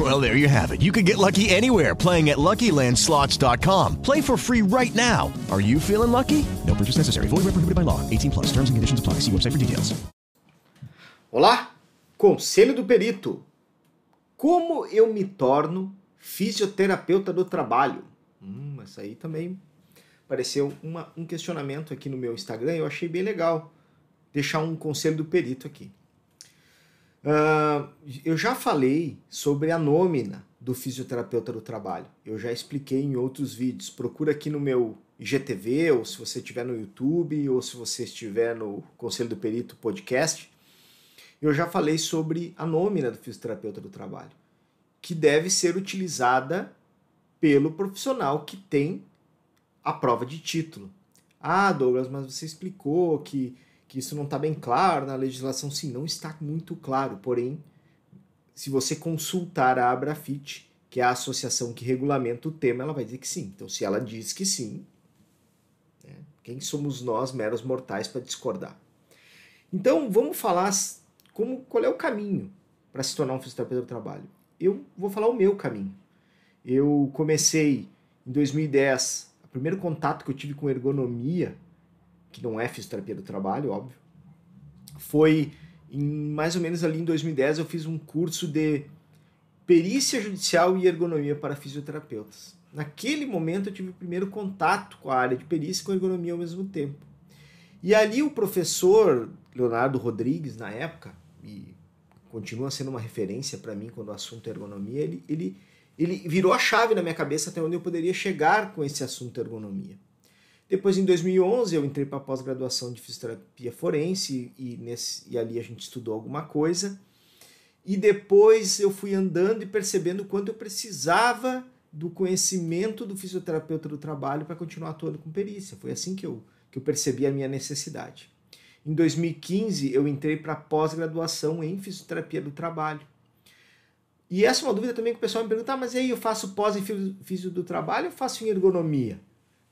Well, there you have it. You can get lucky anywhere playing at LuckyLandSlots.com. Play for free right now. Are you feeling lucky? No purchase necessary. Void where prohibited by law. 18 plus. Terms and conditions apply. See website for details. Olá, Conselho do Perito. Como eu me torno fisioterapeuta do trabalho? Hum, essa aí também apareceu uma, um questionamento aqui no meu Instagram. Eu achei bem legal deixar um conselho do perito aqui. Uh, eu já falei sobre a nômina do fisioterapeuta do trabalho. Eu já expliquei em outros vídeos. Procura aqui no meu IGTV, ou se você estiver no YouTube, ou se você estiver no Conselho do Perito podcast. Eu já falei sobre a nômina do fisioterapeuta do trabalho, que deve ser utilizada pelo profissional que tem a prova de título. Ah, Douglas, mas você explicou que, que isso não está bem claro na legislação. Sim, não está muito claro. Porém, se você consultar a Abrafit, que é a associação que regulamenta o tema, ela vai dizer que sim. Então, se ela diz que sim, né, quem somos nós, meros mortais, para discordar? Então, vamos falar como, qual é o caminho para se tornar um fisioterapeuta do trabalho. Eu vou falar o meu caminho. Eu comecei em 2010, o primeiro contato que eu tive com ergonomia, que não é fisioterapia do trabalho, óbvio, foi em mais ou menos ali em 2010 eu fiz um curso de perícia judicial e ergonomia para fisioterapeutas. Naquele momento eu tive o primeiro contato com a área de perícia e com ergonomia ao mesmo tempo. E ali o professor Leonardo Rodrigues, na época, e continua sendo uma referência para mim quando o assunto é ergonomia, ele, ele ele virou a chave na minha cabeça até onde eu poderia chegar com esse assunto ergonomia. Depois, em 2011, eu entrei para a pós-graduação de fisioterapia forense e, nesse, e ali a gente estudou alguma coisa. E depois eu fui andando e percebendo quanto eu precisava do conhecimento do fisioterapeuta do trabalho para continuar atuando com perícia. Foi assim que eu, que eu percebi a minha necessidade. Em 2015, eu entrei para pós-graduação em fisioterapia do trabalho. E essa é uma dúvida também que o pessoal me pergunta, ah, mas aí eu faço pós em físico do trabalho ou faço em ergonomia?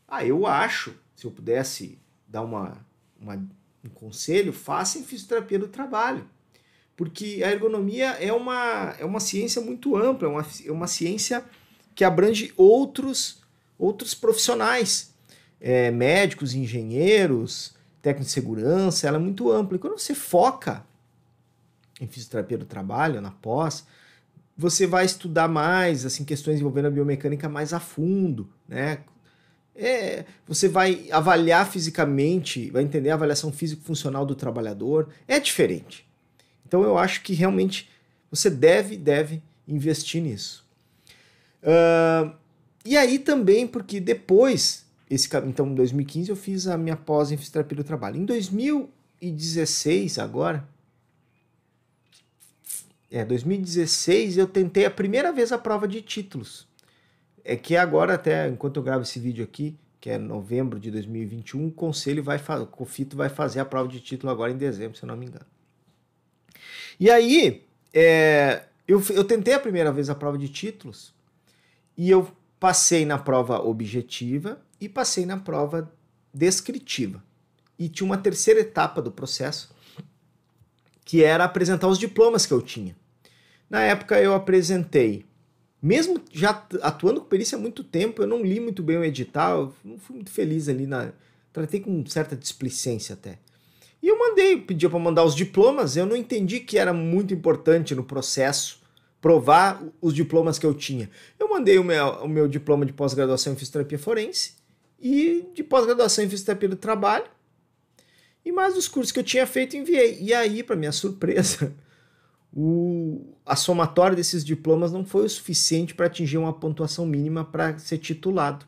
Ah, eu acho, se eu pudesse dar uma, uma, um conselho, faça em fisioterapia do trabalho. Porque a ergonomia é uma, é uma ciência muito ampla, é uma, é uma ciência que abrange outros, outros profissionais, é, médicos, engenheiros, técnicos de segurança, ela é muito ampla. E quando você foca em fisioterapia do trabalho, na pós, você vai estudar mais assim questões envolvendo a biomecânica mais a fundo, né? É, você vai avaliar fisicamente, vai entender a avaliação físico-funcional do trabalhador, é diferente. Então eu acho que realmente você deve, deve investir nisso. Uh, e aí também, porque depois, esse, então em 2015 eu fiz a minha pós em fisioterapia do trabalho. Em 2016, agora, é, 2016 eu tentei a primeira vez a prova de títulos. É que agora, até enquanto eu gravo esse vídeo aqui, que é novembro de 2021, o conselho vai o COFITO vai fazer a prova de título agora em dezembro, se eu não me engano. E aí, é, eu, eu tentei a primeira vez a prova de títulos e eu passei na prova objetiva e passei na prova descritiva. E tinha uma terceira etapa do processo, que era apresentar os diplomas que eu tinha. Na época eu apresentei, mesmo já atuando com perícia há muito tempo, eu não li muito bem o edital, não fui muito feliz ali na. Tratei com certa displicência até. E eu mandei, pedia para mandar os diplomas, eu não entendi que era muito importante no processo provar os diplomas que eu tinha. Eu mandei o meu, o meu diploma de pós-graduação em fisioterapia forense e de pós-graduação em fisioterapia do trabalho e mais os cursos que eu tinha feito enviei. E aí, para minha surpresa, o, a somatória desses diplomas não foi o suficiente para atingir uma pontuação mínima para ser titulado.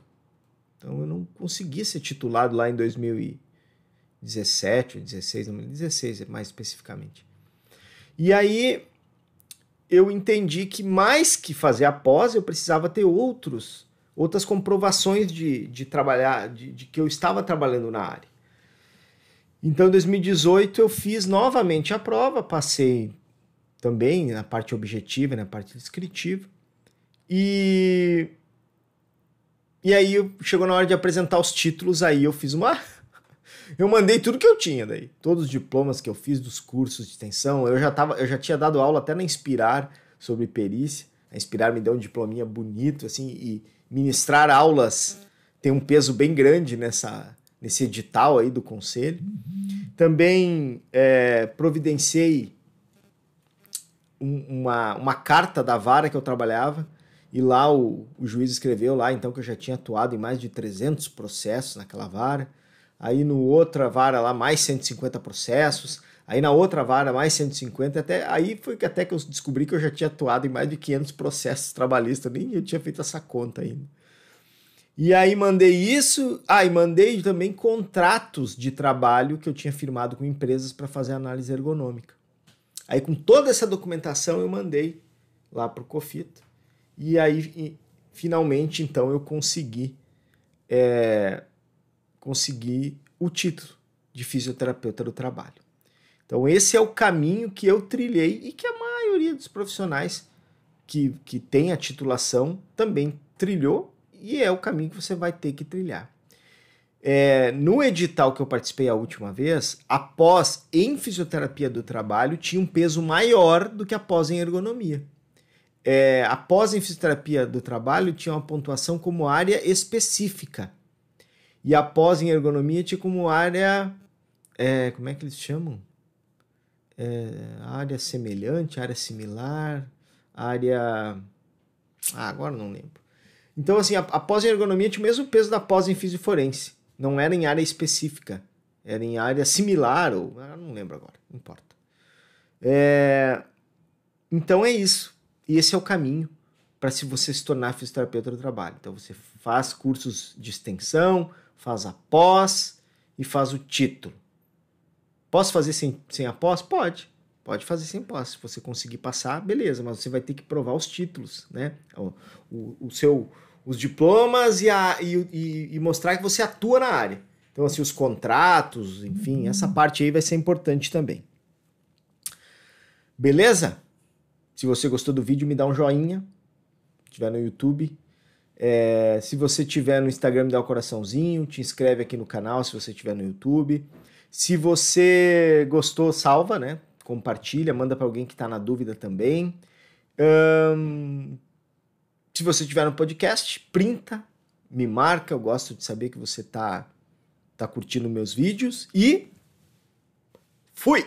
Então eu não consegui ser titulado lá em 2017, 16, 2016 mais especificamente. E aí eu entendi que mais que fazer a pós, eu precisava ter outros, outras comprovações de, de trabalhar, de, de que eu estava trabalhando na área. Então, em 2018, eu fiz novamente a prova, passei também na parte objetiva, na parte descritiva. E e aí chegou na hora de apresentar os títulos, aí eu fiz uma eu mandei tudo que eu tinha daí, todos os diplomas que eu fiz dos cursos de extensão, eu já tava, eu já tinha dado aula até na Inspirar sobre perícia. A Inspirar me deu um diplominha bonito assim e ministrar aulas tem um peso bem grande nessa nesse edital aí do conselho. Também é, providenciei uma, uma carta da vara que eu trabalhava e lá o, o juiz escreveu lá então que eu já tinha atuado em mais de 300 processos naquela vara. Aí no outra vara lá mais 150 processos. Aí na outra vara mais 150, até aí foi que até que eu descobri que eu já tinha atuado em mais de 500 processos trabalhistas, nem eu tinha feito essa conta ainda. E aí mandei isso, ah, e mandei também contratos de trabalho que eu tinha firmado com empresas para fazer análise ergonômica. Aí com toda essa documentação eu mandei lá para o Cofita. E aí e, finalmente então eu consegui é, consegui o título de fisioterapeuta do trabalho. Então esse é o caminho que eu trilhei e que a maioria dos profissionais que, que tem a titulação também trilhou e é o caminho que você vai ter que trilhar. É, no edital que eu participei a última vez, a pós em fisioterapia do trabalho tinha um peso maior do que a pós em ergonomia. É, em fisioterapia do trabalho tinha uma pontuação como área específica. E a pós em ergonomia tinha como área. É, como é que eles chamam? É, área semelhante, área similar, área. Ah, agora não lembro. Então, assim, a, a pós em ergonomia tinha o mesmo peso da pós em fisioforense. Não era em área específica. Era em área similar, ou. Ah, não lembro agora, não importa. É, então é isso. E esse é o caminho para se você se tornar fisioterapeuta do trabalho. Então você faz cursos de extensão, faz a pós e faz o título. Posso fazer sem, sem a pós? Pode. Pode fazer sem pós. Se você conseguir passar, beleza, mas você vai ter que provar os títulos, né? O, o, o seu os diplomas e, a, e, e, e, mostrar que você atua na área. Então, assim, os contratos, enfim, essa parte aí vai ser importante também. Beleza? Se você gostou do vídeo, me dá um joinha. Se tiver no YouTube. É, se você tiver no Instagram, me dá um coraçãozinho. Te inscreve aqui no canal se você tiver no YouTube. Se você gostou, salva, né? Compartilha, manda para alguém que está na dúvida também. Um, se você tiver no podcast, printa, me marca, eu gosto de saber que você tá tá curtindo meus vídeos e fui.